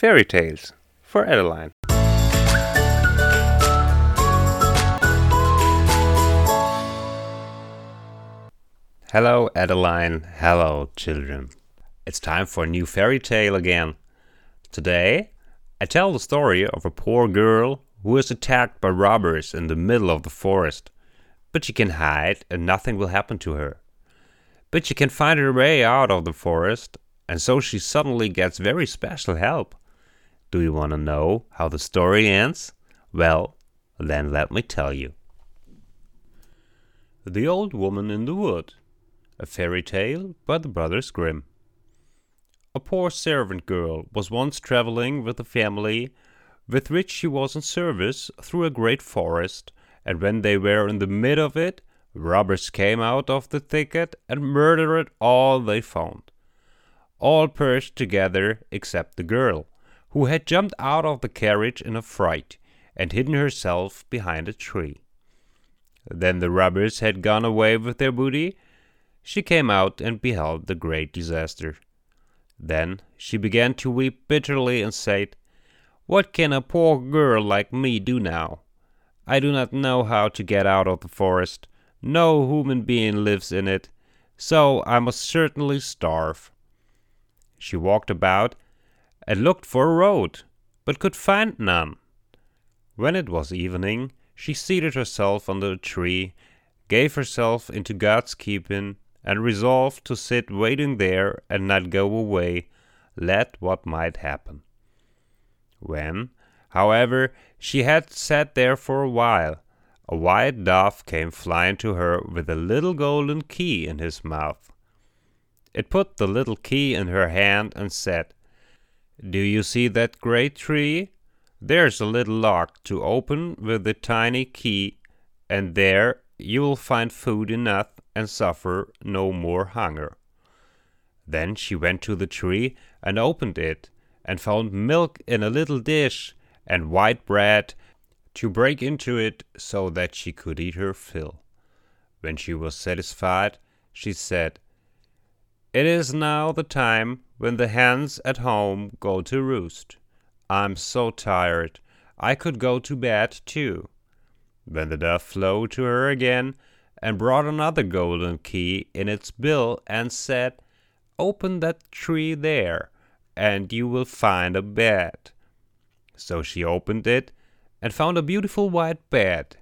Fairy Tales for Adeline. Hello, Adeline. Hello, children. It's time for a new fairy tale again. Today, I tell the story of a poor girl who is attacked by robbers in the middle of the forest. But she can hide and nothing will happen to her. But she can find her way out of the forest, and so she suddenly gets very special help. Do you want to know how the story ends? Well, then let me tell you. The Old Woman in the Wood, a fairy tale by the Brothers Grimm. A poor servant girl was once traveling with a family with which she was in service through a great forest, and when they were in the mid of it, robbers came out of the thicket and murdered all they found. All perished together except the girl who had jumped out of the carriage in a fright and hidden herself behind a tree. Then the robbers had gone away with their booty. She came out and beheld the great disaster. Then she began to weep bitterly and said, What can a poor girl like me do now? I do not know how to get out of the forest. No human being lives in it, so I must certainly starve. She walked about and looked for a road, but could find none. When it was evening, she seated herself under a tree, gave herself into God's keeping, and resolved to sit waiting there and not go away, let what might happen. When, however, she had sat there for a while, a white dove came flying to her with a little golden key in his mouth. It put the little key in her hand and said, do you see that great tree? There's a little lock to open with a tiny key, and there you will find food enough and suffer no more hunger. Then she went to the tree and opened it, and found milk in a little dish and white bread to break into it so that she could eat her fill. When she was satisfied, she said, It is now the time when the hens at home go to roost. I'm so tired, I could go to bed too. Then the dove flew to her again and brought another golden key in its bill and said, Open that tree there, and you will find a bed. So she opened it and found a beautiful white bed,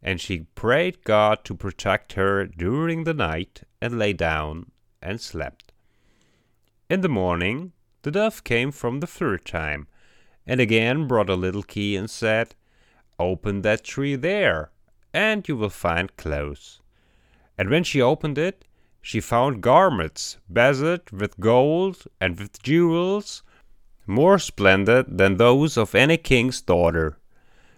and she prayed God to protect her during the night and lay down and slept. In the morning the dove came from the third time, and again brought a little key and said, Open that tree there, and you will find clothes. And when she opened it, she found garments beset with gold and with jewels, more splendid than those of any king's daughter.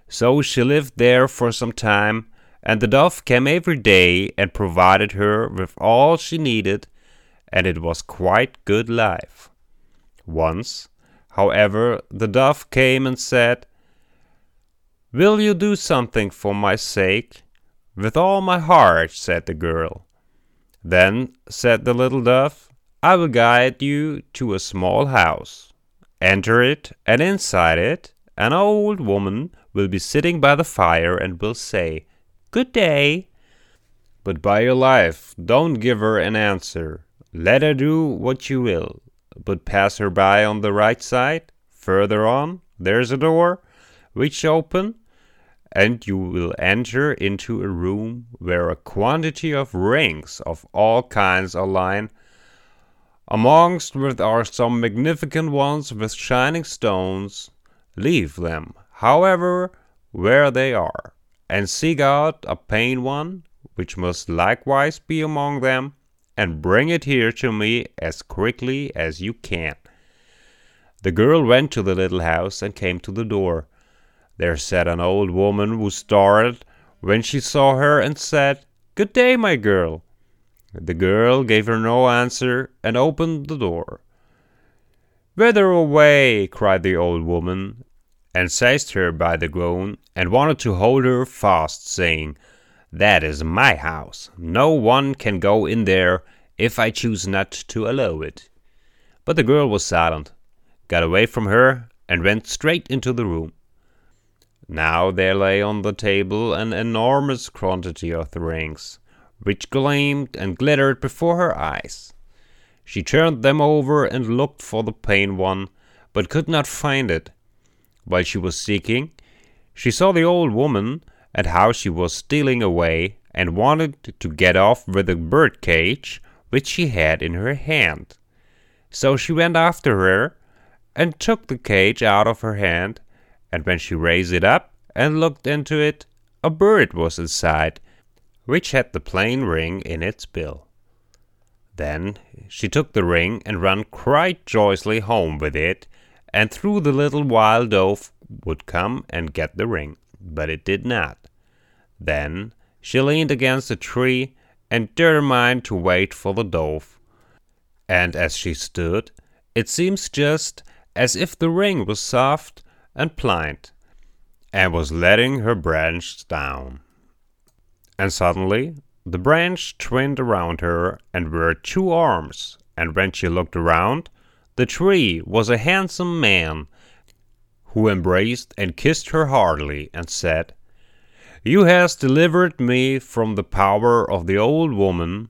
So she lived there for some time, and the dove came every day and provided her with all she needed and it was quite good life. Once, however, the dove came and said, Will you do something for my sake? With all my heart, said the girl. Then said the little dove, I will guide you to a small house. Enter it, and inside it, an old woman will be sitting by the fire and will say, Good day. But by your life, don't give her an answer. Let her do what you will, but pass her by on the right side. Further on, there's a door, which open, and you will enter into a room where a quantity of rings of all kinds are lying. Amongst which are some magnificent ones with shining stones. Leave them, however, where they are, and seek out a plain one, which must likewise be among them and bring it here to me as quickly as you can. The girl went to the little house and came to the door. There sat an old woman who started when she saw her and said, Good day, my girl. The girl gave her no answer and opened the door. Whither away? cried the old woman, and seized her by the gown and wanted to hold her fast, saying, that is my house. No one can go in there if I choose not to allow it. But the girl was silent, got away from her, and went straight into the room. Now there lay on the table an enormous quantity of the rings, which gleamed and glittered before her eyes. She turned them over and looked for the plain one, but could not find it. While she was seeking, she saw the old woman and how she was stealing away and wanted to get off with a bird cage which she had in her hand. So she went after her and took the cage out of her hand, and when she raised it up and looked into it, a bird was inside, which had the plain ring in its bill. Then she took the ring and ran quite joyously home with it, and through the little wild dove would come and get the ring, but it did not. Then she leaned against a tree and determined to wait for the dove. And as she stood, it seems just as if the ring was soft and pliant, and was letting her branch down. And suddenly the branch twined around her and were two arms, and when she looked around, the tree was a handsome man, who embraced and kissed her heartily, and said, You has delivered me from the power of the old woman,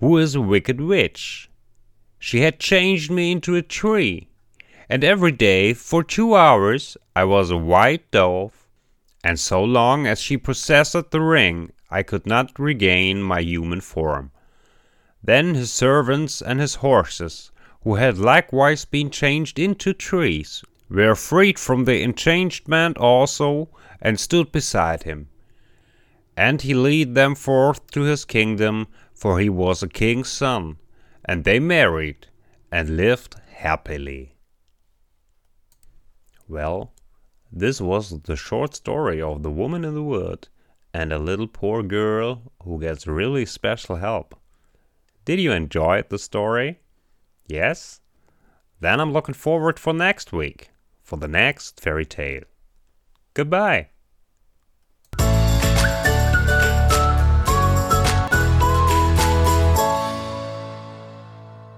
who is a wicked witch. She had changed me into a tree, and every day for two hours I was a white dove, and so long as she possessed the ring I could not regain my human form. Then his servants and his horses, who had likewise been changed into trees, were freed from the enchantment also, and stood beside him. And he led them forth to his kingdom, for he was a king's son, and they married and lived happily. Well, this was the short story of the woman in the wood and a little poor girl who gets really special help. Did you enjoy the story? Yes? Then I'm looking forward for next week, for the next fairy tale. Goodbye.